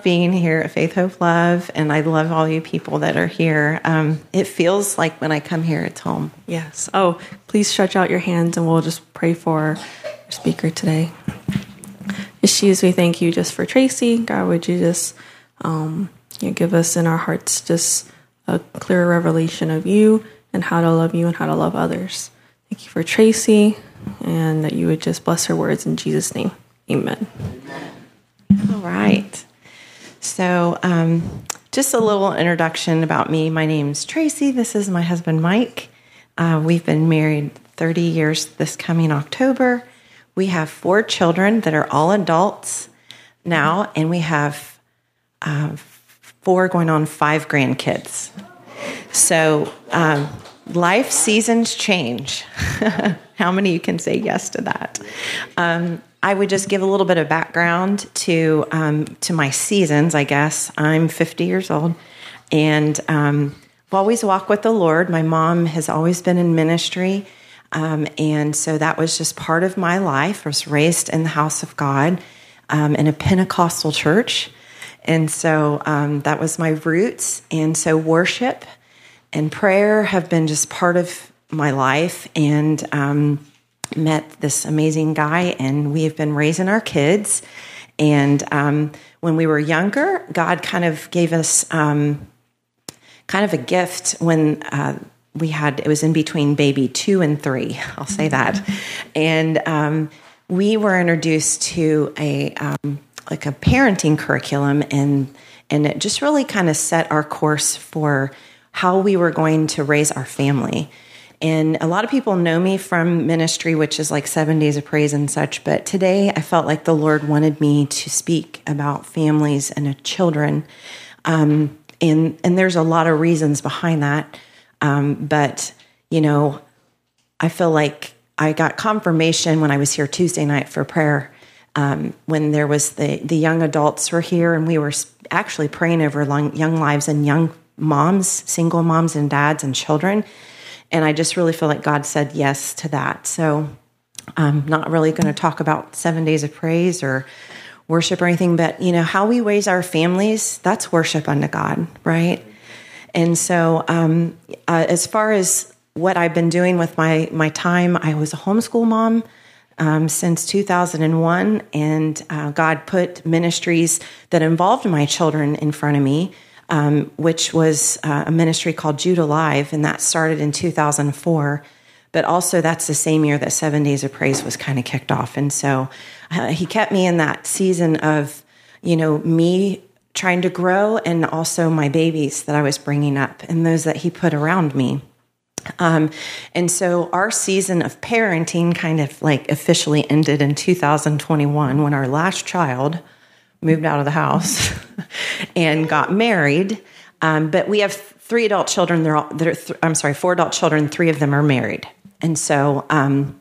love being here at Faith Hope Love, and I love all you people that are here. Um, it feels like when I come here, it's home. Yes. Oh, please stretch out your hands and we'll just pray for our speaker today. Jesus, we thank you just for Tracy. God, would you just um, you know, give us in our hearts just a clear revelation of you and how to love you and how to love others. Thank you for Tracy and that you would just bless her words in Jesus' name. Amen. All right. So, um, just a little introduction about me. My name's Tracy. This is my husband, Mike. Uh, we've been married 30 years this coming October. We have four children that are all adults now, and we have uh, four going on five grandkids. So, um, life seasons change. How many you can say yes to that? Um, I would just give a little bit of background to um, to my seasons. I guess I'm 50 years old, and um, I've always walked with the Lord. My mom has always been in ministry, um, and so that was just part of my life. I was raised in the house of God um, in a Pentecostal church, and so um, that was my roots. And so worship and prayer have been just part of my life, and um, met this amazing guy, and we have been raising our kids. And um, when we were younger, God kind of gave us um, kind of a gift when uh, we had, it was in between baby two and three, I'll say that. And um, we were introduced to a, um, like a parenting curriculum, and, and it just really kind of set our course for how we were going to raise our family. And a lot of people know me from ministry, which is like seven days of praise and such. But today I felt like the Lord wanted me to speak about families and children. Um, and, and there's a lot of reasons behind that. Um, but, you know, I feel like I got confirmation when I was here Tuesday night for prayer. Um, when there was the, the young adults were here and we were actually praying over long, young lives and young moms, single moms and dads and children and I just really feel like God said yes to that. So I'm not really going to talk about seven days of praise or worship or anything, but you know, how we raise our families, that's worship unto God, right? And so, um, uh, as far as what I've been doing with my my time, I was a homeschool mom um, since 2001, and uh, God put ministries that involved my children in front of me um, which was uh, a ministry called Jude Alive, and that started in 2004. But also, that's the same year that Seven Days of Praise was kind of kicked off. And so uh, he kept me in that season of, you know, me trying to grow and also my babies that I was bringing up and those that he put around me. Um, and so our season of parenting kind of like officially ended in 2021 when our last child moved out of the house and got married. Um, but we have three adult children. They're all, they're th- I'm sorry, four adult children. Three of them are married. And so um,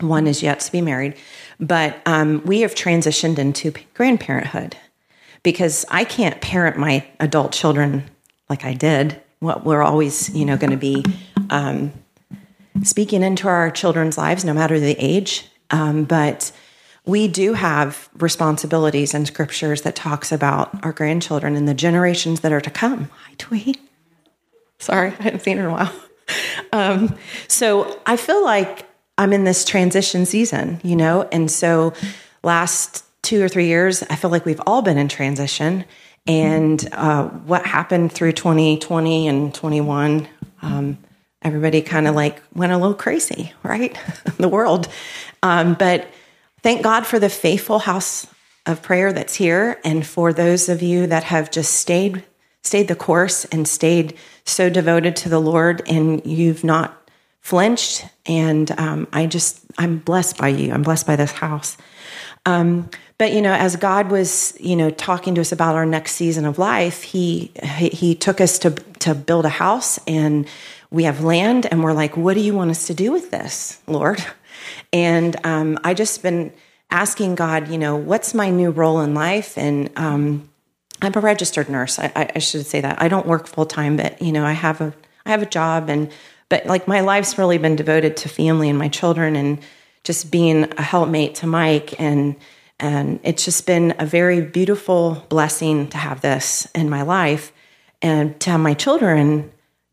one is yet to be married. But um, we have transitioned into grandparenthood because I can't parent my adult children like I did. What we're always, you know, going to be um, speaking into our children's lives, no matter the age. Um, but we do have responsibilities in scriptures that talks about our grandchildren and the generations that are to come. Hi, Tweet. Sorry, I haven't seen her in a while. Um, so I feel like I'm in this transition season, you know, and so last two or three years, I feel like we've all been in transition. And uh, what happened through 2020 and 21, um, everybody kind of like went a little crazy, right? the world. Um, but Thank God for the faithful house of prayer that's here and for those of you that have just stayed stayed the course and stayed so devoted to the Lord and you've not flinched and um, I just I'm blessed by you. I'm blessed by this house. Um, but you know, as God was you know talking to us about our next season of life, he he took us to to build a house and we have land and we're like, what do you want us to do with this, Lord? And um, I just been asking God, you know, what's my new role in life? And um, I'm a registered nurse. I, I, should say that I don't work full time, but you know, I have a I have a job, and but like my life's really been devoted to family and my children, and just being a helpmate to Mike and And it's just been a very beautiful blessing to have this in my life and to have my children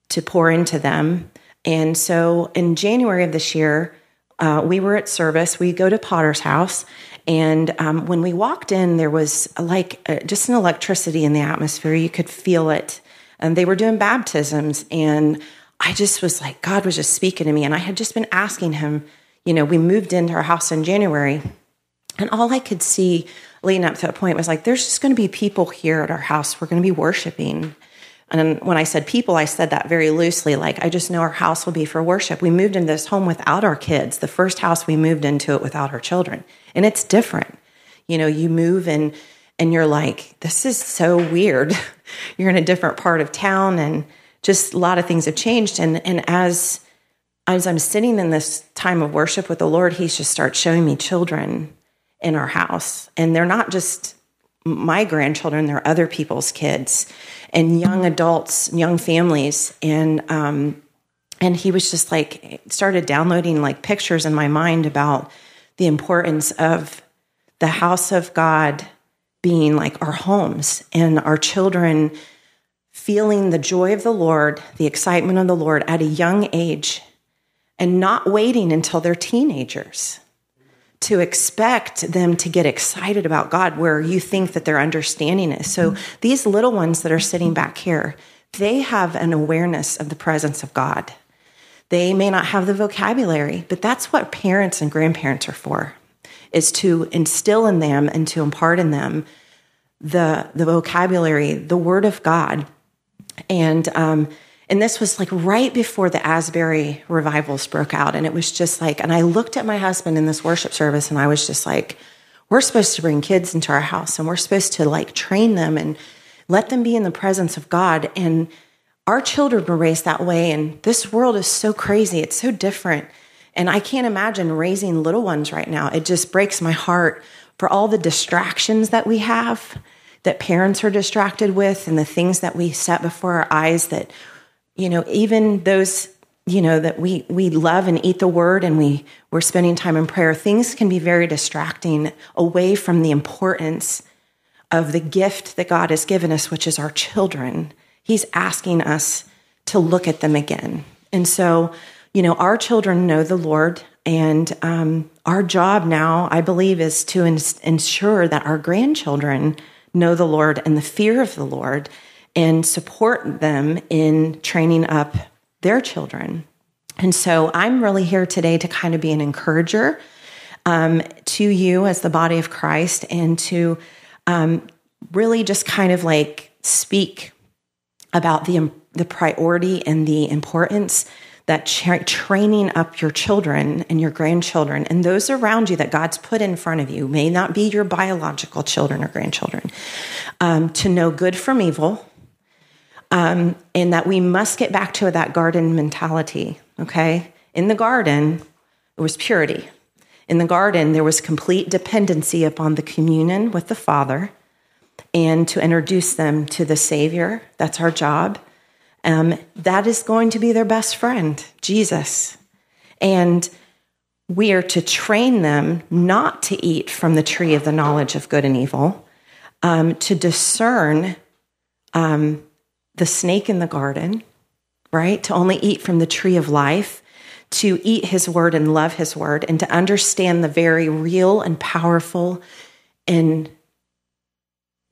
to pour into them. And so in January of this year, uh, we were at service. We go to Potter's house. And um, when we walked in, there was like uh, just an electricity in the atmosphere. You could feel it. And they were doing baptisms. And I just was like, God was just speaking to me. And I had just been asking him, you know, we moved into our house in January. And all I could see leading up to that point was like, there's just going to be people here at our house. We're going to be worshiping. And when I said people, I said that very loosely. Like, I just know our house will be for worship. We moved into this home without our kids. The first house we moved into it without our children. And it's different. You know, you move and and you're like, this is so weird. you're in a different part of town and just a lot of things have changed. And and as as I'm sitting in this time of worship with the Lord, He's just starts showing me children in our house. And they're not just my grandchildren, they're other people's kids and young adults, young families. And, um, and he was just like, started downloading like pictures in my mind about the importance of the house of God being like our homes and our children feeling the joy of the Lord, the excitement of the Lord at a young age, and not waiting until they're teenagers to expect them to get excited about God where you think that their understanding is. So these little ones that are sitting back here, they have an awareness of the presence of God. They may not have the vocabulary, but that's what parents and grandparents are for, is to instill in them and to impart in them the, the vocabulary, the word of God. And um, and this was like right before the Asbury revivals broke out. And it was just like, and I looked at my husband in this worship service and I was just like, we're supposed to bring kids into our house and we're supposed to like train them and let them be in the presence of God. And our children were raised that way. And this world is so crazy. It's so different. And I can't imagine raising little ones right now. It just breaks my heart for all the distractions that we have, that parents are distracted with, and the things that we set before our eyes that you know, even those, you know, that we we love and eat the word and we we're spending time in prayer, things can be very distracting away from the importance of the gift that God has given us, which is our children. He's asking us to look at them again. And so, you know, our children know the Lord, and um, our job now, I believe, is to ins- ensure that our grandchildren know the Lord and the fear of the Lord and support them in training up their children. And so I'm really here today to kind of be an encourager um, to you as the body of Christ and to um, really just kind of like speak about the, the priority and the importance that tra- training up your children and your grandchildren and those around you that God's put in front of you may not be your biological children or grandchildren um, to know good from evil um, and that we must get back to that garden mentality. Okay, in the garden, it was purity. In the garden, there was complete dependency upon the communion with the Father and to introduce them to the Savior. That's our job. Um, that is going to be their best friend, Jesus. And we are to train them not to eat from the tree of the knowledge of good and evil, um, to discern um, the snake in the garden, right? To only eat from the tree of life, to eat his word and love his word, and to understand the very real and powerful and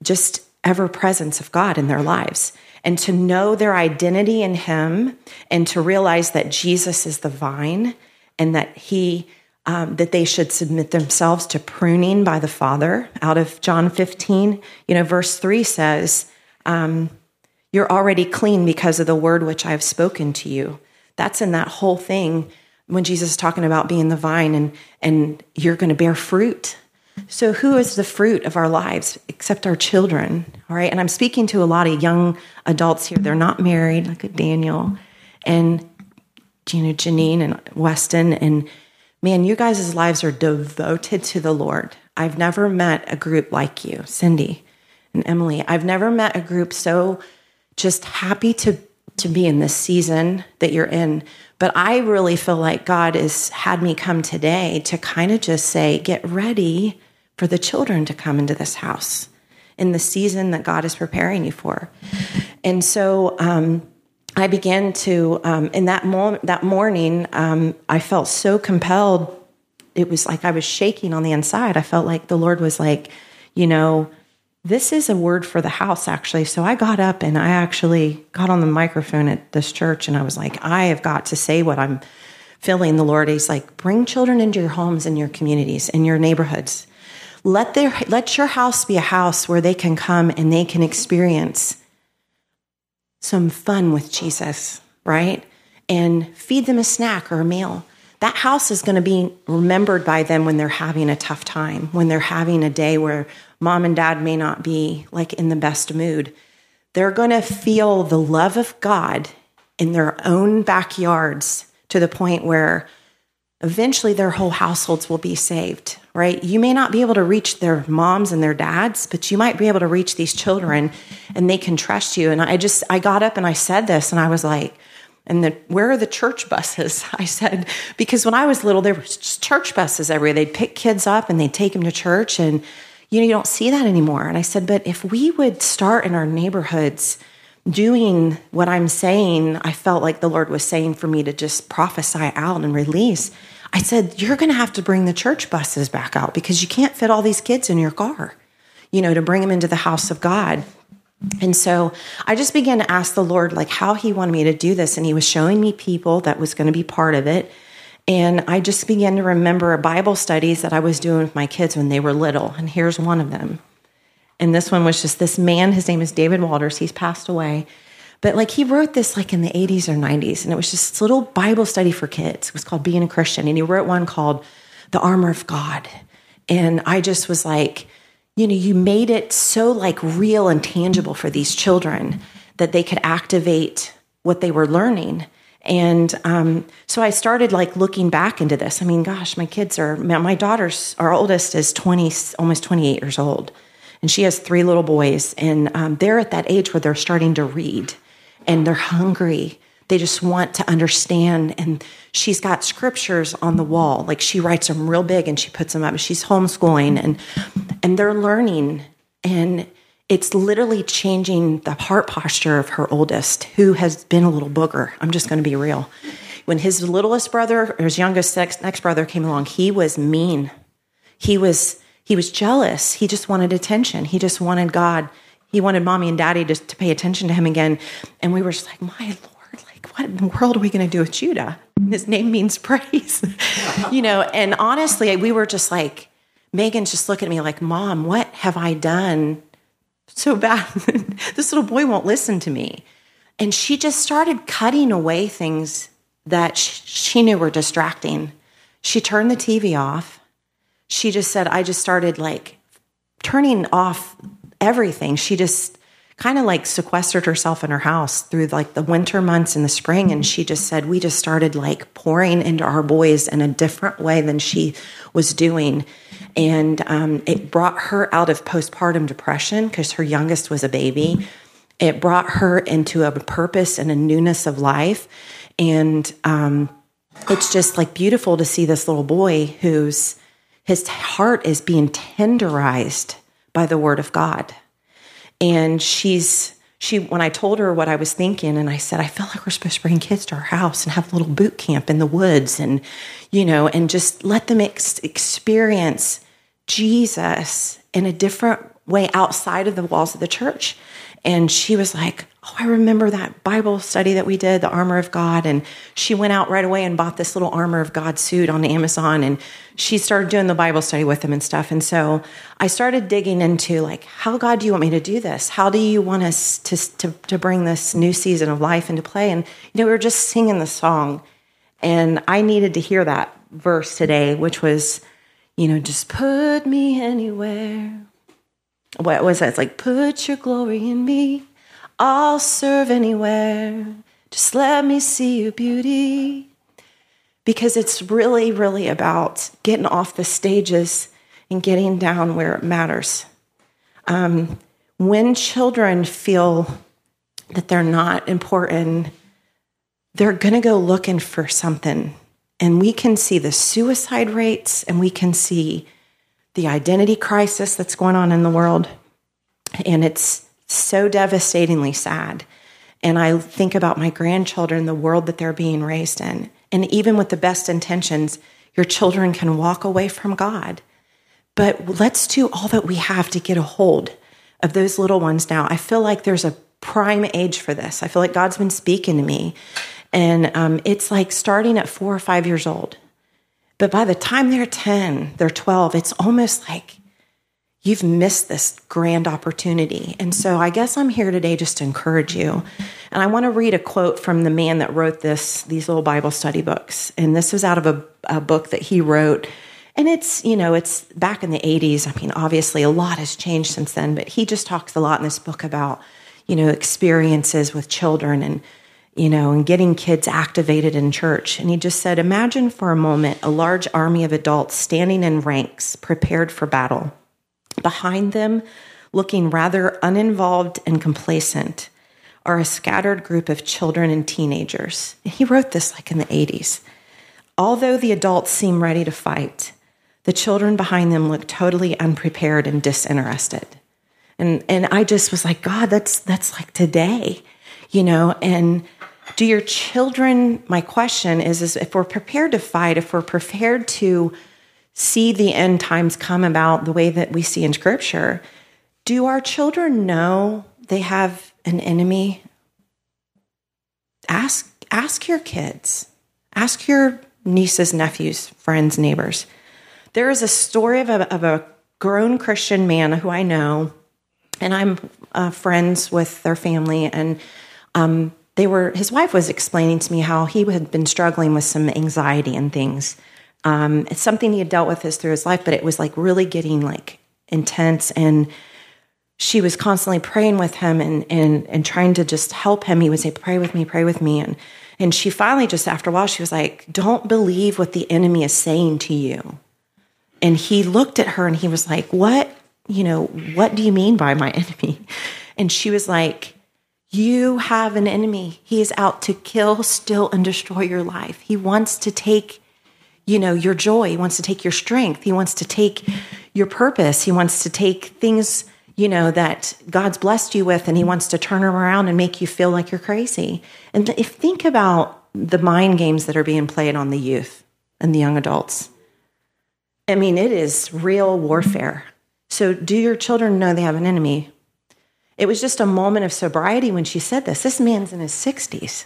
just ever presence of God in their lives. And to know their identity in him and to realize that Jesus is the vine and that he um, that they should submit themselves to pruning by the Father. Out of John 15, you know, verse 3 says, um, you're already clean because of the word which I have spoken to you. That's in that whole thing when Jesus is talking about being the vine and, and you're going to bear fruit. So, who is the fruit of our lives except our children? All right. And I'm speaking to a lot of young adults here. They're not married, like Daniel and you know, Janine and Weston. And man, you guys' lives are devoted to the Lord. I've never met a group like you, Cindy and Emily. I've never met a group so just happy to to be in this season that you're in. But I really feel like God has had me come today to kind of just say, get ready for the children to come into this house in the season that God is preparing you for. And so um, I began to, um, in that, mo- that morning, um, I felt so compelled. It was like I was shaking on the inside. I felt like the Lord was like, you know, this is a word for the house, actually. So I got up and I actually got on the microphone at this church and I was like, I have got to say what I'm feeling. The Lord, He's like, bring children into your homes and your communities and your neighborhoods. Let their let your house be a house where they can come and they can experience some fun with Jesus, right? And feed them a snack or a meal. That house is going to be remembered by them when they're having a tough time, when they're having a day where mom and dad may not be like in the best mood. They're going to feel the love of God in their own backyards to the point where eventually their whole households will be saved, right? You may not be able to reach their moms and their dads, but you might be able to reach these children and they can trust you. And I just, I got up and I said this and I was like, and the, where are the church buses? I said, because when I was little, there were church buses everywhere. They'd pick kids up and they'd take them to church. And, you know, you don't see that anymore. And I said, but if we would start in our neighborhoods, doing what I'm saying, I felt like the Lord was saying for me to just prophesy out and release. I said, You're going to have to bring the church buses back out because you can't fit all these kids in your car, you know, to bring them into the house of God. And so I just began to ask the Lord, like, how He wanted me to do this. And He was showing me people that was going to be part of it. And I just began to remember Bible studies that I was doing with my kids when they were little. And here's one of them. And this one was just this man, his name is David Walters. He's passed away. But like he wrote this like in the 80s or 90s, and it was just this little Bible study for kids. It was called Being a Christian. And he wrote one called The Armor of God. And I just was like, you know, you made it so like real and tangible for these children that they could activate what they were learning. And um, so I started like looking back into this. I mean, gosh, my kids are, my daughter's, our oldest is 20, almost 28 years old and she has three little boys, and um, they're at that age where they're starting to read, and they're hungry. They just want to understand, and she's got scriptures on the wall. Like she writes them real big, and she puts them up. She's homeschooling, and and they're learning, and it's literally changing the heart posture of her oldest, who has been a little booger. I'm just going to be real. When his littlest brother or his youngest next brother came along, he was mean. He was he was jealous. He just wanted attention. He just wanted God. He wanted mommy and daddy to, to pay attention to him again. And we were just like, my Lord, like, what in the world are we going to do with Judah? His name means praise, you know. And honestly, we were just like, Megan's just looking at me like, Mom, what have I done so bad? this little boy won't listen to me. And she just started cutting away things that she knew were distracting. She turned the TV off she just said, I just started like turning off everything. She just kind of like sequestered herself in her house through like the winter months and the spring. And she just said, we just started like pouring into our boys in a different way than she was doing. And um, it brought her out of postpartum depression because her youngest was a baby. It brought her into a purpose and a newness of life. And um, it's just like beautiful to see this little boy who's his heart is being tenderized by the word of God. And she's she when I told her what I was thinking and I said I feel like we're supposed to bring kids to our house and have a little boot camp in the woods and you know and just let them ex- experience Jesus in a different way outside of the walls of the church. And she was like, Oh, I remember that Bible study that we did, the armor of God. And she went out right away and bought this little armor of God suit on Amazon. And she started doing the Bible study with him and stuff. And so I started digging into like, how God do you want me to do this? How do you want us to, to, to bring this new season of life into play? And, you know, we were just singing the song. And I needed to hear that verse today, which was, you know, just put me anywhere what was that? It's like, put your glory in me. I'll serve anywhere. Just let me see your beauty. Because it's really, really about getting off the stages and getting down where it matters. Um, when children feel that they're not important, they're going to go looking for something. And we can see the suicide rates and we can see the identity crisis that's going on in the world. And it's so devastatingly sad. And I think about my grandchildren, the world that they're being raised in. And even with the best intentions, your children can walk away from God. But let's do all that we have to get a hold of those little ones now. I feel like there's a prime age for this. I feel like God's been speaking to me. And um, it's like starting at four or five years old. But by the time they're 10, they're 12, it's almost like you've missed this grand opportunity. And so I guess I'm here today just to encourage you. And I want to read a quote from the man that wrote this, these little Bible study books. And this was out of a, a book that he wrote. And it's, you know, it's back in the 80s. I mean, obviously a lot has changed since then, but he just talks a lot in this book about, you know, experiences with children and, you know, and getting kids activated in church. And he just said, Imagine for a moment a large army of adults standing in ranks, prepared for battle. Behind them, looking rather uninvolved and complacent, are a scattered group of children and teenagers. And he wrote this like in the 80s. Although the adults seem ready to fight, the children behind them look totally unprepared and disinterested. And and I just was like, God, that's that's like today, you know, and do your children my question is is if we're prepared to fight, if we're prepared to see the end times come about the way that we see in scripture, do our children know they have an enemy? Ask ask your kids. Ask your nieces, nephews, friends, neighbors. There is a story of a, of a grown Christian man who I know, and I'm uh, friends with their family, and um, they were. His wife was explaining to me how he had been struggling with some anxiety and things. Um, it's something he had dealt with his through his life, but it was like really getting like intense and she was constantly praying with him and, and, and trying to just help him. He would say, pray with me, pray with me. And, and she finally just after a while, she was like, don't believe what the enemy is saying to you. And he looked at her and he was like, what, you know, what do you mean by my enemy? And she was like, you have an enemy. He is out to kill, steal, and destroy your life. He wants to take, you know, your joy. He wants to take your strength. He wants to take your purpose. He wants to take things you know, that God's blessed you with, and He wants to turn them around and make you feel like you're crazy. And if think about the mind games that are being played on the youth and the young adults, I mean, it is real warfare. So, do your children know they have an enemy? It was just a moment of sobriety when she said this. This man's in his 60s.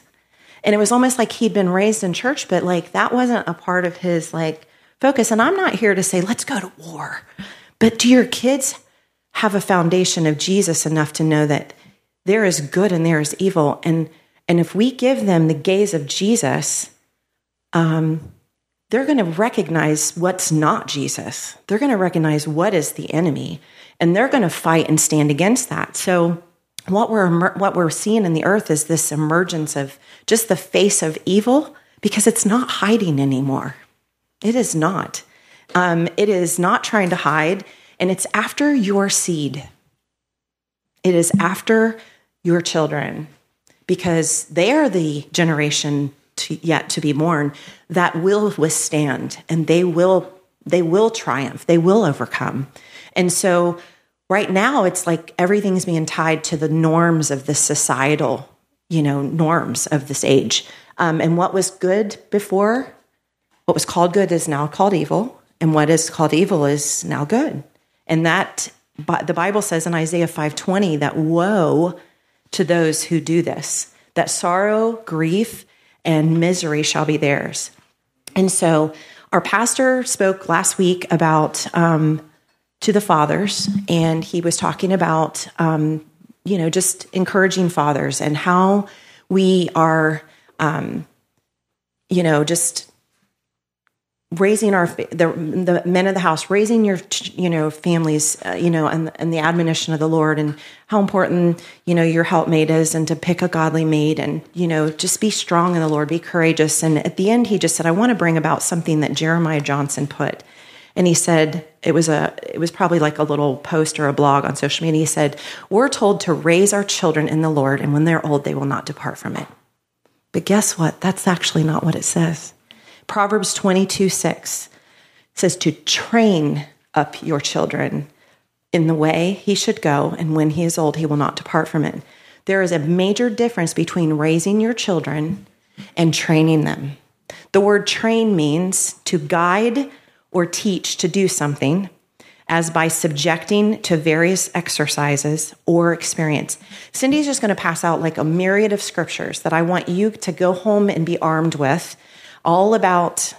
And it was almost like he'd been raised in church, but like that wasn't a part of his like focus. And I'm not here to say, let's go to war. But do your kids have a foundation of Jesus enough to know that there is good and there is evil. And, and if we give them the gaze of Jesus, um, they're going to recognize what's not Jesus. They're going to recognize what is the enemy, and they're going to fight and stand against that. So, what we're what we're seeing in the earth is this emergence of just the face of evil because it's not hiding anymore. It is not. Um, it is not trying to hide and it's after your seed. It is after your children because they are the generation to, yet to be born that will withstand and they will they will triumph they will overcome and so right now it's like everything's being tied to the norms of the societal you know norms of this age um, and what was good before what was called good is now called evil and what is called evil is now good and that the Bible says in Isaiah 5:20 that woe to those who do this, that sorrow, grief, and misery shall be theirs. And so our pastor spoke last week about um, to the fathers, and he was talking about um, you know just encouraging fathers and how we are um, you know just raising our the, the men of the house raising your you know families uh, you know and, and the admonition of the lord and how important you know your helpmate is and to pick a godly mate and you know just be strong in the lord be courageous. And at the end he just said i want to bring about something that jeremiah johnson put and he said it was a it was probably like a little post or a blog on social media he said we're told to raise our children in the lord and when they're old they will not depart from it but guess what that's actually not what it says Proverbs 22 6 says to train up your children in the way he should go, and when he is old, he will not depart from it. There is a major difference between raising your children and training them. The word train means to guide or teach to do something, as by subjecting to various exercises or experience. Cindy's just going to pass out like a myriad of scriptures that I want you to go home and be armed with, all about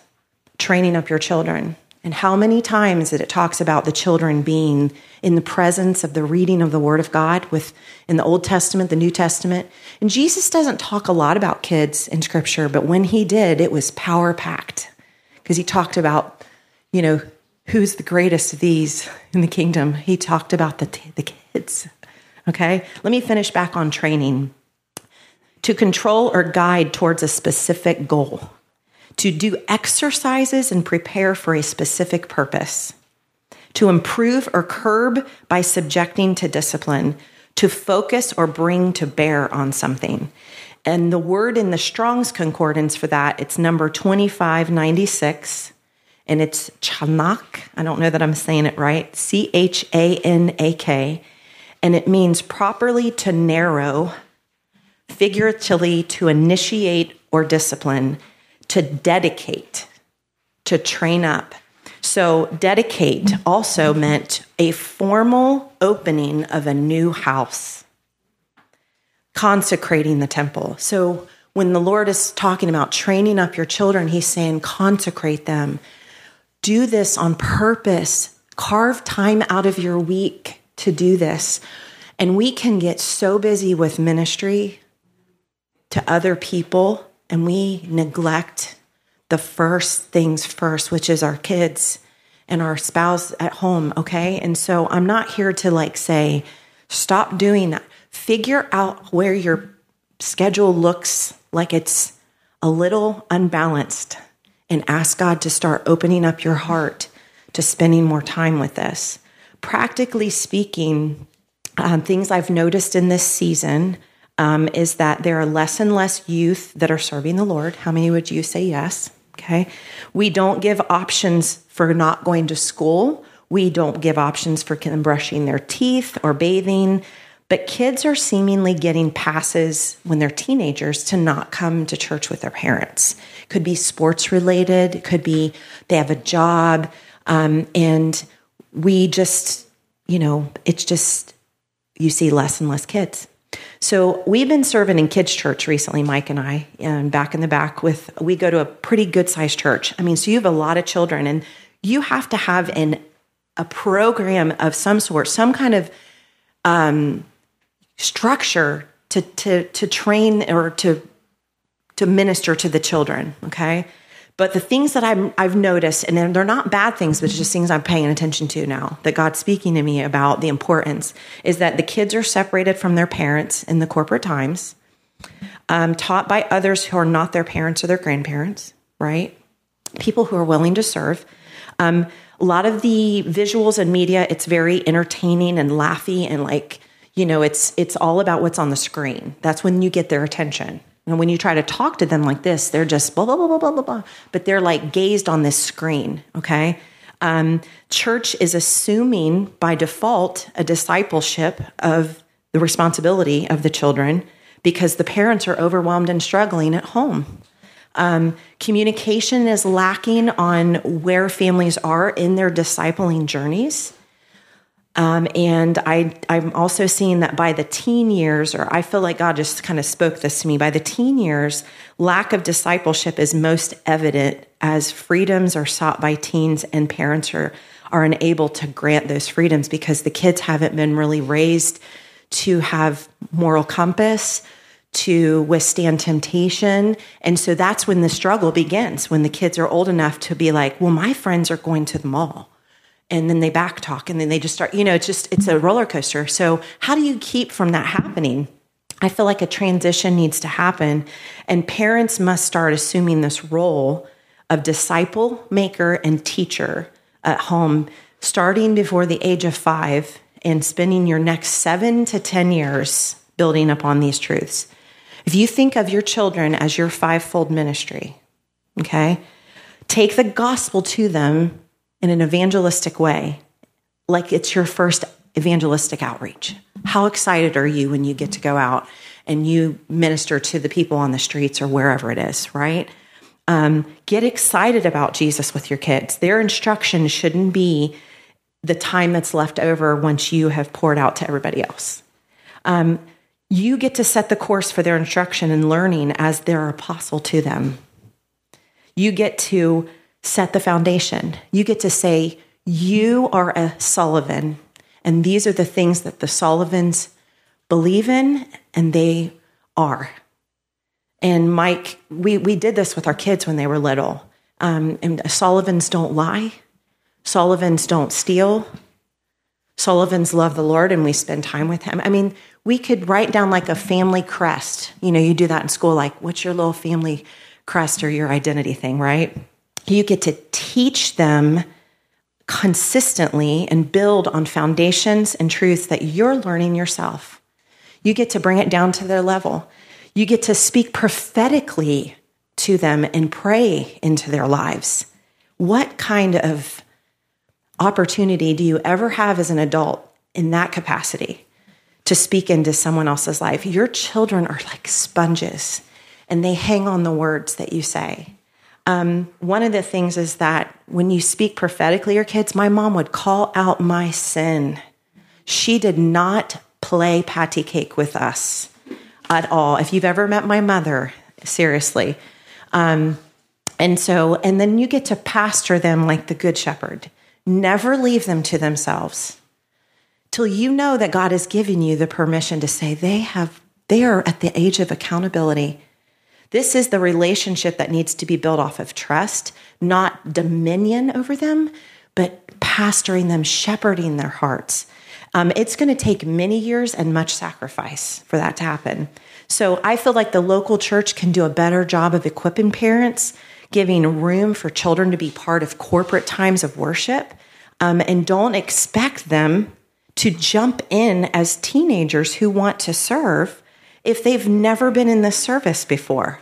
training up your children. And how many times that it talks about the children being in the presence of the reading of the Word of God with in the Old Testament, the New Testament. And Jesus doesn't talk a lot about kids in Scripture, but when he did, it was power packed because he talked about, you know, who's the greatest of these in the kingdom. He talked about the the kids. Okay, let me finish back on training. To control or guide towards a specific goal, to do exercises and prepare for a specific purpose to improve or curb by subjecting to discipline, to focus or bring to bear on something. And the word in the Strong's Concordance for that, it's number 2596, and it's chanak. I don't know that I'm saying it right. C H A N A K. And it means properly to narrow, figuratively to initiate or discipline, to dedicate, to train up, so, dedicate also meant a formal opening of a new house, consecrating the temple. So, when the Lord is talking about training up your children, He's saying, consecrate them. Do this on purpose. Carve time out of your week to do this. And we can get so busy with ministry to other people and we neglect the first things first, which is our kids and our spouse at home, okay? And so I'm not here to like say, stop doing that. Figure out where your schedule looks like it's a little unbalanced and ask God to start opening up your heart to spending more time with this. Practically speaking, um, things I've noticed in this season um, is that there are less and less youth that are serving the Lord. How many would you say yes? Okay. We don't give options for not going to school. We don't give options for brushing their teeth or bathing. But kids are seemingly getting passes when they're teenagers to not come to church with their parents. Could be sports related, could be they have a job. Um, and we just, you know, it's just, you see less and less kids. So we've been serving in kids' church recently, Mike and I, and back in the back with we go to a pretty good sized church. I mean, so you have a lot of children, and you have to have an a program of some sort, some kind of um, structure to to to train or to to minister to the children. Okay, but the things that I'm, I've noticed, and they're not bad things, but it's just things I'm paying attention to now that God's speaking to me about the importance, is that the kids are separated from their parents in the corporate times, um, taught by others who are not their parents or their grandparents, right? People who are willing to serve. Um, a lot of the visuals and media, it's very entertaining and laughy and like, you know, it's it's all about what's on the screen. That's when you get their attention. And when you try to talk to them like this, they're just blah, blah, blah, blah, blah, blah, blah. But they're like gazed on this screen, okay? Um, church is assuming by default a discipleship of the responsibility of the children because the parents are overwhelmed and struggling at home. Um, communication is lacking on where families are in their discipling journeys. Um, and I, I'm also seeing that by the teen years, or I feel like God just kind of spoke this to me. By the teen years, lack of discipleship is most evident as freedoms are sought by teens and parents are, are unable to grant those freedoms because the kids haven't been really raised to have moral compass, to withstand temptation. And so that's when the struggle begins, when the kids are old enough to be like, well, my friends are going to the mall and then they back talk and then they just start you know it's just it's a roller coaster. So how do you keep from that happening? I feel like a transition needs to happen and parents must start assuming this role of disciple maker and teacher at home starting before the age of 5 and spending your next 7 to 10 years building upon these truths. If you think of your children as your fivefold ministry okay take the gospel to them in an evangelistic way, like it's your first evangelistic outreach. How excited are you when you get to go out and you minister to the people on the streets or wherever it is, right? Um, get excited about Jesus with your kids. Their instruction shouldn't be the time that's left over once you have poured out to everybody else. Um, you get to set the course for their instruction and learning as their apostle to them. You get to set the foundation. You get to say, You are a Sullivan, and these are the things that the Sullivans believe in and they are. And Mike, we, we did this with our kids when they were little. Um, and Sullivans don't lie, Sullivans don't steal. Sullivans love the Lord and we spend time with him. I mean, we could write down like a family crest. You know, you do that in school, like, what's your little family crest or your identity thing, right? You get to teach them consistently and build on foundations and truths that you're learning yourself. You get to bring it down to their level. You get to speak prophetically to them and pray into their lives. What kind of opportunity do you ever have as an adult in that capacity to speak into someone else's life? Your children are like sponges and they hang on the words that you say. Um, one of the things is that when you speak prophetically, your kids, my mom would call out my sin. She did not play patty cake with us at all. If you've ever met my mother, seriously. Um, and so, and then you get to pastor them like the good shepherd. Never leave them to themselves till you know that God has given you the permission to say they have, they are at the age of accountability. This is the relationship that needs to be built off of trust, not dominion over them, but pastoring them, shepherding their hearts. Um, it's going to take many years and much sacrifice for that to happen. So I feel like the local church can do a better job of equipping parents, giving room for children to be part of corporate times of worship, um, and don't expect them to jump in as teenagers who want to serve if they've never been in this service before.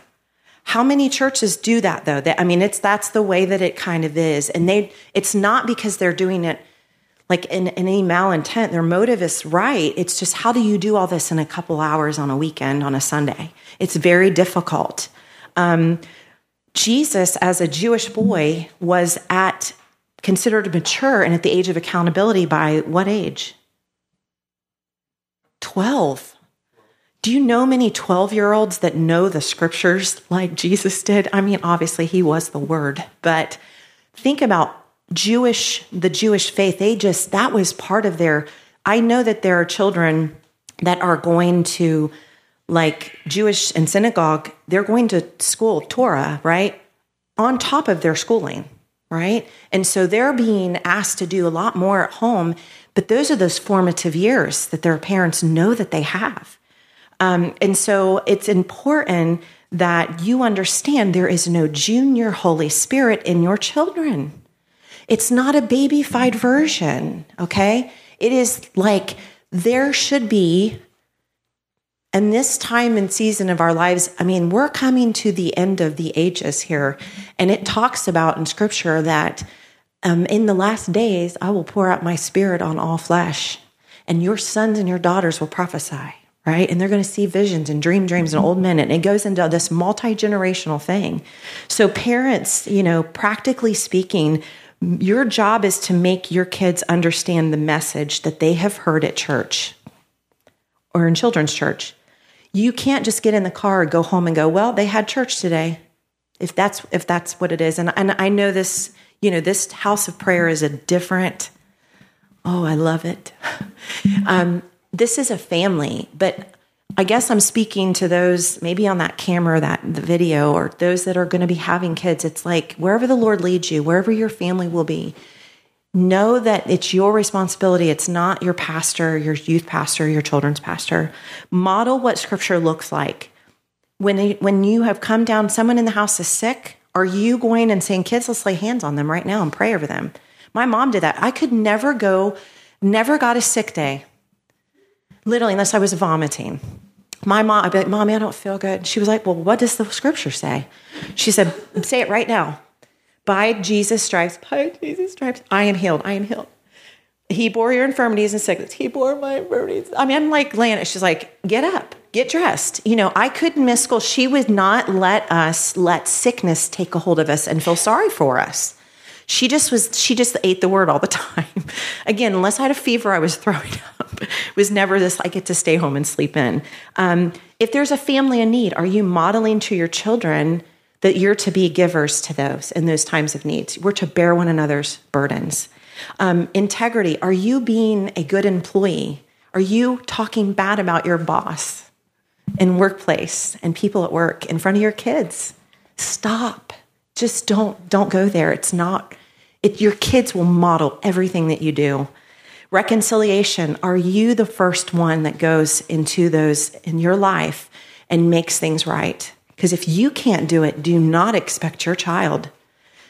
How many churches do that though? That, I mean, it's that's the way that it kind of is, and they it's not because they're doing it like in, in any malintent. Their motive is right. It's just how do you do all this in a couple hours on a weekend on a Sunday? It's very difficult. Um, Jesus, as a Jewish boy, was at considered mature and at the age of accountability by what age? 12. Do you know many 12 year olds that know the scriptures like Jesus did? I mean, obviously, he was the word, but think about Jewish, the Jewish faith, they just, that was part of their, I know that there are children that are going to like Jewish and synagogue, they're going to school Torah, right? On top of their schooling, right? And so they're being asked to do a lot more at home, but those are those formative years that their parents know that they have. Um, and so it's important that you understand there is no junior Holy Spirit in your children. It's not a babyfied version, okay? It is like there should be, and this time and season of our lives, I mean, we're coming to the end of the ages here. And it talks about in scripture that um, in the last days, I will pour out my spirit on all flesh, and your sons and your daughters will prophesy right? And they're going to see visions and dream dreams and old men. And it goes into this multi generational thing. So, parents, you know, practically speaking, your job is to make your kids understand the message that they have heard at church or in children's church. You can't just get in the car, go home and go, "Well, they had church today." If that's if that's what it is. And and I know this, you know, this house of prayer is a different Oh, I love it. um, this is a family, but I guess I'm speaking to those maybe on that camera, that the video, or those that are going to be having kids. It's like wherever the Lord leads you, wherever your family will be, know that it's your responsibility. It's not your pastor, your youth pastor, your children's pastor. Model what scripture looks like. When, when you have come down, someone in the house is sick, are you going and saying, kids, let's lay hands on them right now and pray over them? My mom did that. I could never go, never got a sick day literally, unless I was vomiting. My mom, I'd be like, Mommy, I don't feel good. She was like, Well, what does the scripture say? She said, Say it right now. By Jesus' stripes, by Jesus' stripes, I am healed. I am healed. He bore your infirmities and sickness. He bore my infirmities. I mean, I'm like Lana. She's like, get up, get dressed. You know, I couldn't miss school. She would not let us let sickness take a hold of us and feel sorry for us. She just was, she just ate the word all the time. Again, unless I had a fever, I was throwing up. It was never this, I get to stay home and sleep in. Um, if there's a family in need, are you modeling to your children that you're to be givers to those in those times of needs? We're to bear one another's burdens. Um, integrity, are you being a good employee? Are you talking bad about your boss in workplace and people at work in front of your kids? Stop. Just don't don't go there. It's not it, your kids will model everything that you do. Reconciliation, are you the first one that goes into those in your life and makes things right? Because if you can't do it, do not expect your child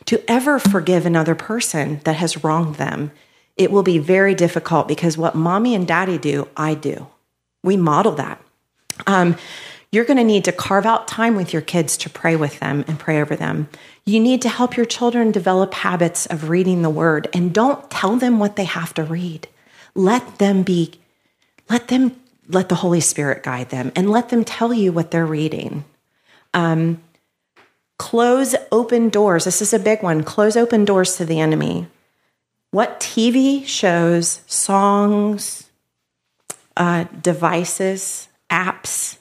to ever forgive another person that has wronged them. It will be very difficult because what mommy and daddy do, I do. We model that. Um, you're going to need to carve out time with your kids to pray with them and pray over them. You need to help your children develop habits of reading the word and don't tell them what they have to read. Let them be, let them, let the Holy Spirit guide them and let them tell you what they're reading. Um, close open doors. This is a big one. Close open doors to the enemy. What TV shows, songs, uh, devices, apps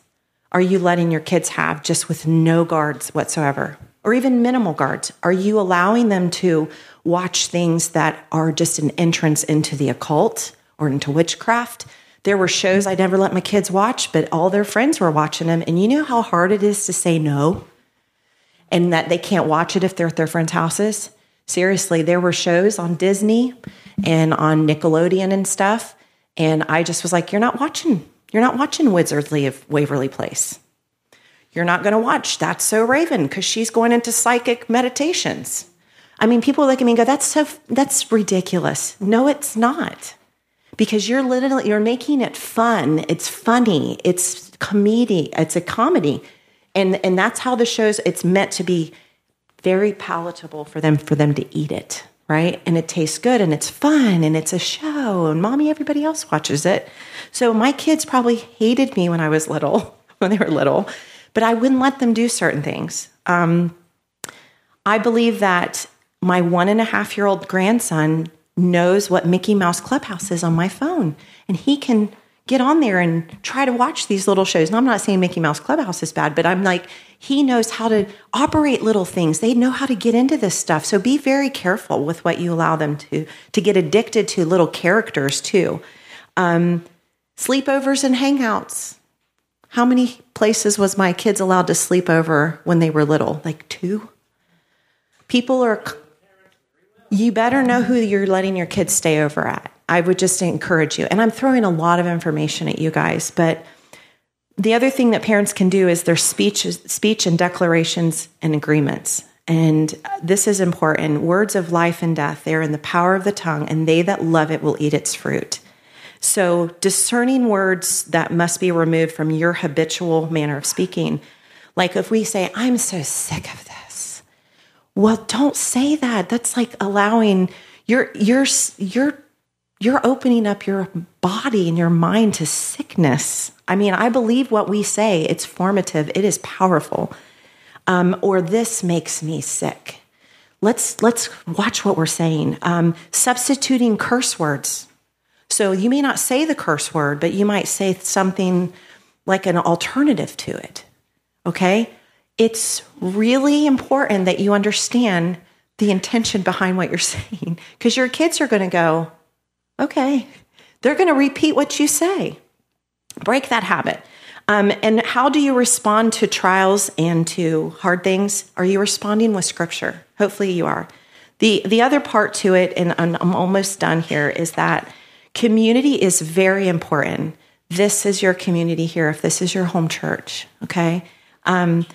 are you letting your kids have just with no guards whatsoever? Or even minimal guards? Are you allowing them to watch things that are just an entrance into the occult or into witchcraft? There were shows I never let my kids watch, but all their friends were watching them. And you know how hard it is to say no? and that they can't watch it if they're at their friends' houses. Seriously, there were shows on Disney and on Nickelodeon and stuff. And I just was like, you're not watching, you're not watching Wizards of Waverly Place. You're not going to watch That's So Raven because she's going into psychic meditations. I mean, people look at me and go, that's so, that's ridiculous. No, it's not. Because you're literally, you're making it fun. It's funny. It's comedy. It's a comedy and and that's how the shows it's meant to be very palatable for them for them to eat it right? And it tastes good and it's fun and it's a show and mommy everybody else watches it. So my kids probably hated me when i was little when they were little but i wouldn't let them do certain things. Um, i believe that my one and a half year old grandson knows what mickey mouse clubhouse is on my phone and he can get on there and try to watch these little shows. And I'm not saying Mickey Mouse Clubhouse is bad, but I'm like, he knows how to operate little things. They know how to get into this stuff. So be very careful with what you allow them to to get addicted to little characters too. Um, sleepovers and hangouts. How many places was my kids allowed to sleep over when they were little? Like two? People are you better know who you're letting your kids stay over at. I would just encourage you. And I'm throwing a lot of information at you guys, but the other thing that parents can do is their speech, speech and declarations and agreements. And this is important. Words of life and death, they are in the power of the tongue, and they that love it will eat its fruit. So, discerning words that must be removed from your habitual manner of speaking. Like if we say, I'm so sick of this. Well, don't say that. That's like allowing your your your you're opening up your body and your mind to sickness. I mean, I believe what we say, it's formative, it is powerful. Um, or this makes me sick. Let's let's watch what we're saying. Um, substituting curse words. So you may not say the curse word, but you might say something like an alternative to it. Okay? It's really important that you understand the intention behind what you're saying because your kids are going to go, Okay. They're going to repeat what you say. Break that habit. Um, and how do you respond to trials and to hard things? Are you responding with scripture? Hopefully you are. The, the other part to it, and I'm almost done here, is that community is very important. This is your community here, if this is your home church, okay? Um,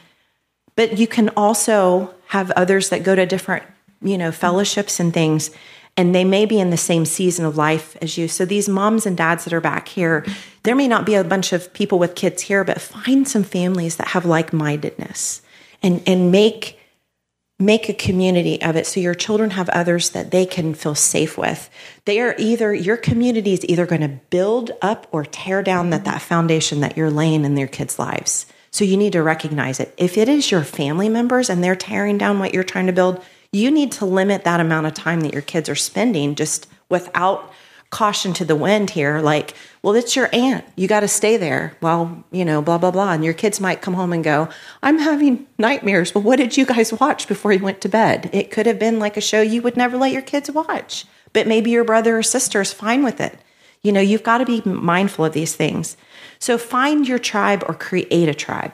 but you can also have others that go to different, you know, fellowships and things and they may be in the same season of life as you. So these moms and dads that are back here, there may not be a bunch of people with kids here, but find some families that have like-mindedness and and make make a community of it so your children have others that they can feel safe with. They are either your community is either going to build up or tear down that that foundation that you're laying in their kids lives. So you need to recognize it. If it is your family members and they're tearing down what you're trying to build you need to limit that amount of time that your kids are spending just without caution to the wind here. Like well it's your aunt. You got to stay there. Well you know blah blah blah. And your kids might come home and go i'm having nightmares. Well what did you guys watch before you went to bed? It could have been like a show you would never let your kids watch but maybe your brother or sister is fine with it. You know you've got to be mindful of these things. So find your tribe or create a tribe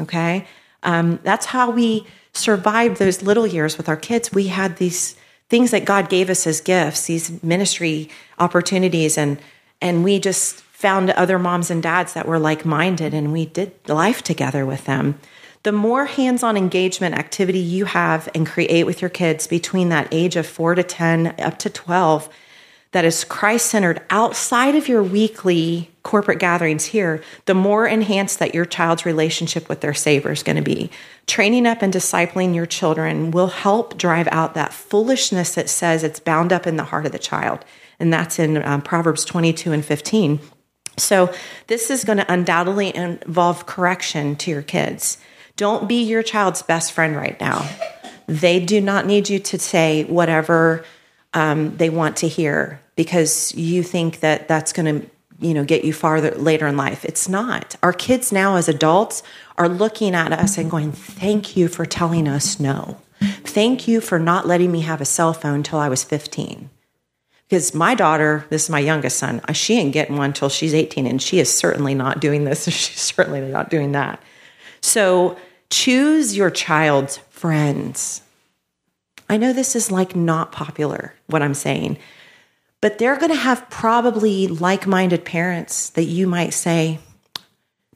okay? Um, that's how we survived those little years with our kids we had these things that God gave us as gifts, these ministry opportunities, and and we just found other moms and dads that were like minded, and we did life together with them. The more hands on engagement activity you have and create with your kids between that age of four to 10 up to 12, that is Christ centered outside of your weekly corporate gatherings here, the more enhanced that your child's relationship with their Savior is going to be. Training up and discipling your children will help drive out that foolishness that says it's bound up in the heart of the child. And that's in um, Proverbs 22 and 15. So, this is going to undoubtedly involve correction to your kids. Don't be your child's best friend right now. They do not need you to say whatever um, they want to hear because you think that that's going to you know get you farther later in life. It's not. Our kids now as adults are looking at us and going thank you for telling us no. Thank you for not letting me have a cell phone until i was 15 because my daughter this is my youngest son uh, she ain't getting one until she's 18 and she is certainly not doing this and she's certainly not doing that. So choose your child's friends I know this is like not popular, what I'm saying, but they're going to have probably like minded parents that you might say,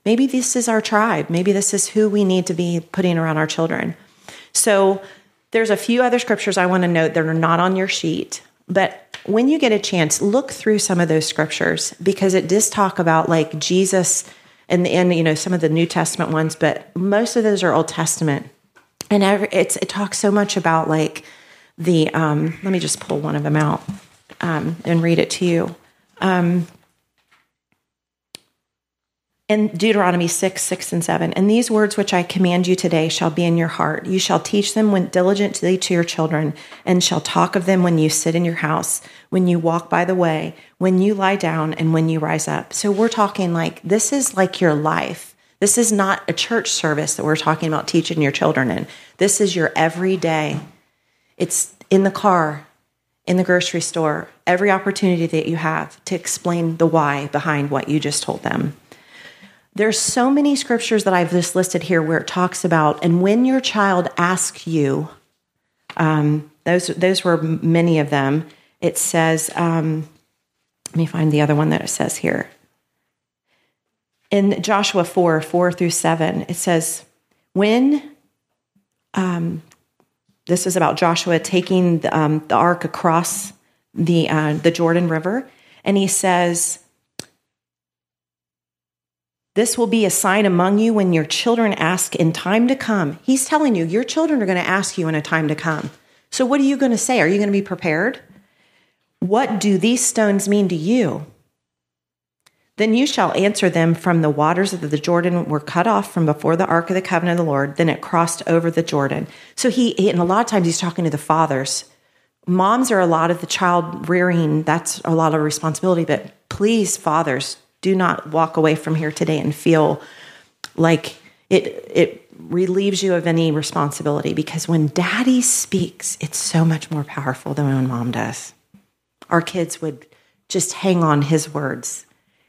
maybe this is our tribe. Maybe this is who we need to be putting around our children. So there's a few other scriptures I want to note that are not on your sheet, but when you get a chance, look through some of those scriptures because it does talk about like Jesus and, you know some of the New Testament ones, but most of those are Old Testament and every, it's it talks so much about like the um, let me just pull one of them out um, and read it to you. Um, in Deuteronomy 6, 6, and 7. And these words which I command you today shall be in your heart. You shall teach them when diligently to your children, and shall talk of them when you sit in your house, when you walk by the way, when you lie down, and when you rise up. So we're talking like this is like your life. This is not a church service that we're talking about teaching your children in. This is your everyday. It's in the car, in the grocery store, every opportunity that you have to explain the why behind what you just told them. There's so many scriptures that I've just listed here where it talks about, and when your child asks you, um, those those were many of them. It says, um, let me find the other one that it says here in Joshua 4 4 through 7, it says, When um, this is about Joshua taking the, um, the ark across the, uh, the Jordan River, and he says, this will be a sign among you when your children ask in time to come. He's telling you, your children are going to ask you in a time to come. So, what are you going to say? Are you going to be prepared? What do these stones mean to you? Then you shall answer them from the waters of the Jordan were cut off from before the ark of the covenant of the Lord. Then it crossed over the Jordan. So he, and a lot of times he's talking to the fathers. Moms are a lot of the child rearing, that's a lot of responsibility. But please, fathers, do not walk away from here today and feel like it, it relieves you of any responsibility because when daddy speaks, it's so much more powerful than when mom does. Our kids would just hang on his words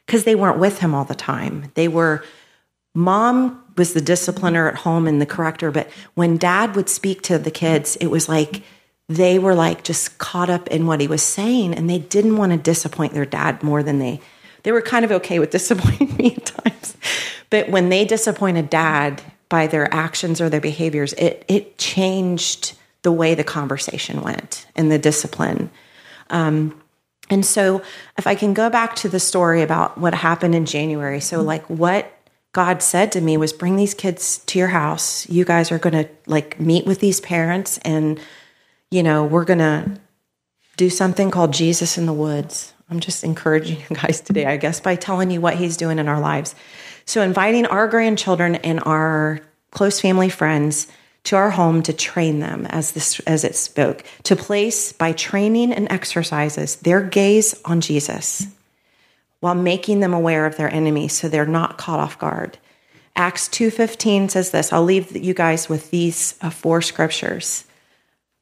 because they weren't with him all the time. They were, mom was the discipliner at home and the corrector, but when dad would speak to the kids, it was like they were like just caught up in what he was saying and they didn't want to disappoint their dad more than they, they were kind of okay with disappointing me at times. But when they disappointed dad by their actions or their behaviors, it, it changed the way the conversation went and the discipline. Um, and so, if I can go back to the story about what happened in January, so mm-hmm. like what God said to me was bring these kids to your house. You guys are going to like meet with these parents and you know, we're going to do something called Jesus in the Woods. I'm just encouraging you guys today, I guess, by telling you what he's doing in our lives. So, inviting our grandchildren and our close family friends to our home to train them, as this as it spoke, to place by training and exercises their gaze on Jesus, while making them aware of their enemy, so they're not caught off guard. Acts two fifteen says this. I'll leave you guys with these uh, four scriptures.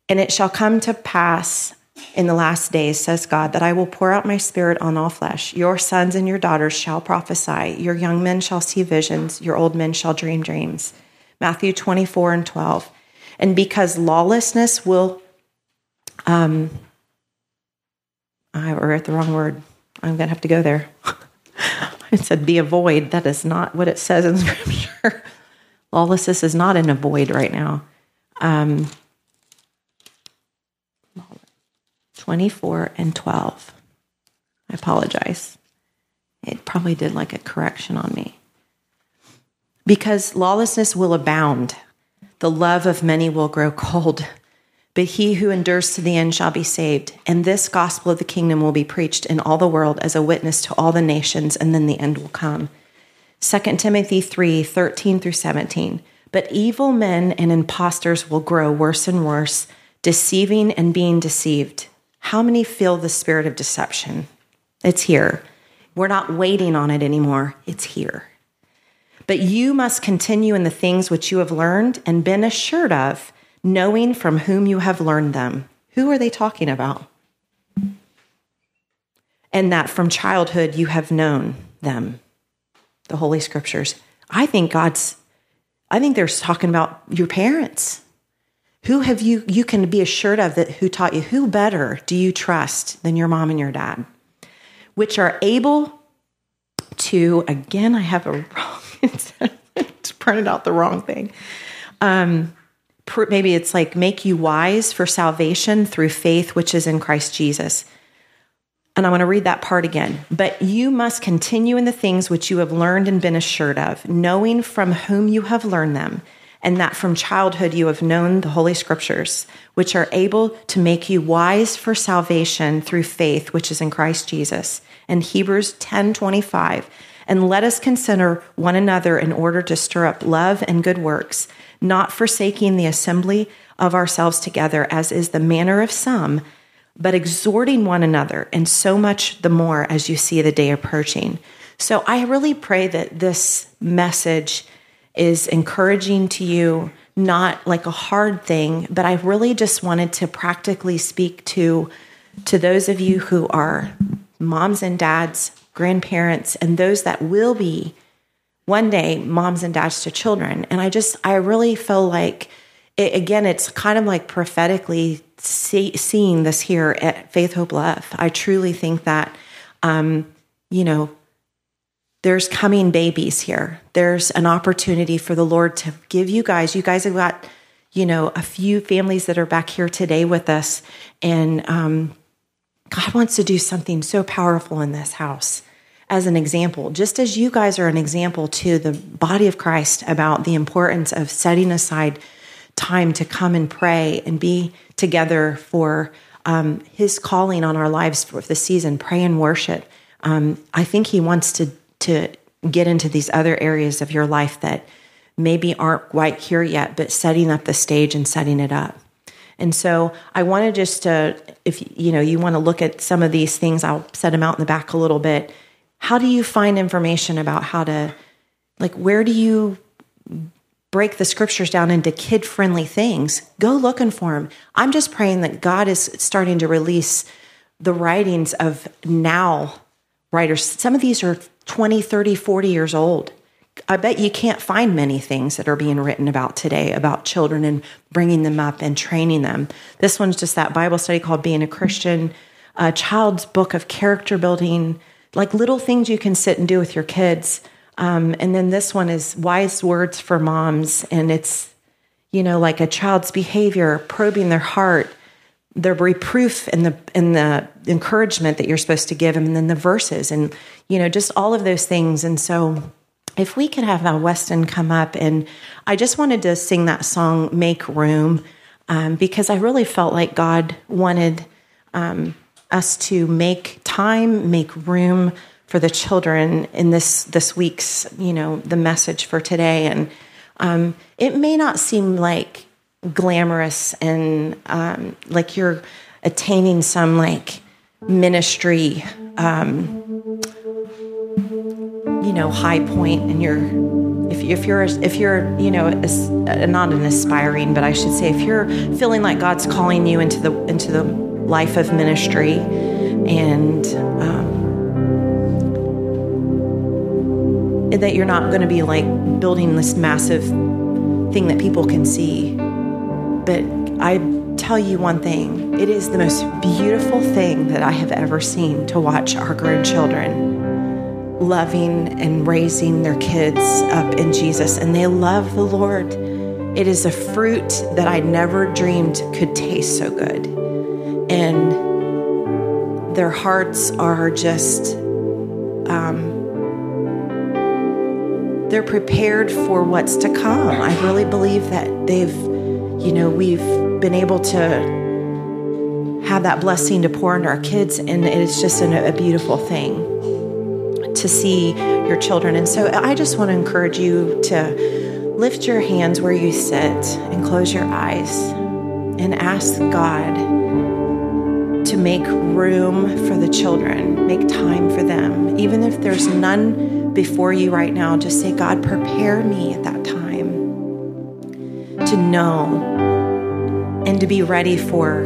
And it shall come to pass in the last days, says God, that I will pour out my spirit on all flesh. Your sons and your daughters shall prophesy. Your young men shall see visions. Your old men shall dream dreams. Matthew 24 and 12. And because lawlessness will, um, I wrote the wrong word. I'm going to have to go there. it said be a void. That is not what it says in Scripture. Lawlessness is not in a void right now. Um, 24 and 12. I apologize. It probably did like a correction on me. Because lawlessness will abound, the love of many will grow cold. But he who endures to the end shall be saved. And this gospel of the kingdom will be preached in all the world as a witness to all the nations, and then the end will come. 2 Timothy 3 13 through 17. But evil men and impostors will grow worse and worse, deceiving and being deceived. How many feel the spirit of deception? It's here. We're not waiting on it anymore, it's here. But you must continue in the things which you have learned and been assured of, knowing from whom you have learned them. Who are they talking about? And that from childhood you have known them, the Holy Scriptures. I think God's, I think they're talking about your parents. Who have you, you can be assured of that who taught you? Who better do you trust than your mom and your dad? Which are able to, again, I have a wrong, it's printed out the wrong thing. Um, maybe it's like make you wise for salvation through faith which is in Christ Jesus. And I want to read that part again. But you must continue in the things which you have learned and been assured of, knowing from whom you have learned them and that from childhood you have known the Holy Scriptures, which are able to make you wise for salvation through faith, which is in Christ Jesus. And Hebrews 10 25. And let us consider one another in order to stir up love and good works, not forsaking the assembly of ourselves together, as is the manner of some, but exhorting one another, and so much the more as you see the day approaching. So I really pray that this message is encouraging to you, not like a hard thing, but I really just wanted to practically speak to to those of you who are moms and dads, grandparents, and those that will be one day moms and dads to children. And I just I really feel like it, again, it's kind of like prophetically see, seeing this here at Faith Hope Love. I truly think that, um, you know, there's coming babies here. There's an opportunity for the Lord to give you guys. You guys have got, you know, a few families that are back here today with us, and um, God wants to do something so powerful in this house as an example, just as you guys are an example to the body of Christ about the importance of setting aside time to come and pray and be together for um, His calling on our lives for the season, pray and worship. Um, I think He wants to to get into these other areas of your life that maybe aren't quite here yet, but setting up the stage and setting it up. And so I want to just, uh, if you know, you want to look at some of these things, I'll set them out in the back a little bit. How do you find information about how to, like, where do you break the scriptures down into kid friendly things? Go looking for them. I'm just praying that God is starting to release the writings of now writers. Some of these are 20, 30, 40 years old. I bet you can't find many things that are being written about today about children and bringing them up and training them. This one's just that Bible study called Being a Christian, a child's book of character building, like little things you can sit and do with your kids. Um, and then this one is Wise Words for Moms, and it's, you know, like a child's behavior, probing their heart, the reproof and the and the encouragement that you're supposed to give them and then the verses and you know just all of those things and so if we could have uh, Weston come up, and I just wanted to sing that song, Make Room, um, because I really felt like God wanted um, us to make time, make room for the children in this this week's, you know, the message for today. And um, it may not seem like glamorous and um, like you're attaining some like ministry um, you know high point and you're if, if you're if you're you know uh, not an aspiring but i should say if you're feeling like god's calling you into the into the life of ministry and um, that you're not going to be like building this massive thing that people can see. But i tell you one thing it is the most beautiful thing that i have ever seen to watch our grandchildren loving and raising their kids up in Jesus, and they love the Lord. It is a fruit that I never dreamed could taste so good. And their hearts are just, um, they're prepared for what's to come. I really believe that they've, you know, we've been able to have that blessing to pour into our kids, and it's just a, a beautiful thing to see your children. And so I just want to encourage you to lift your hands where you sit and close your eyes and ask God to make room for the children, make time for them. Even if there's none before you right now, just say, God, prepare me at that time to know and to be ready for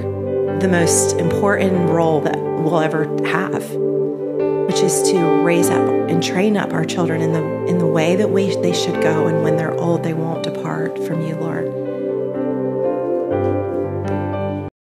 the most important role that we'll ever have which is to raise up and train up our children in the in the way that we they should go and when they're old they won't depart from you lord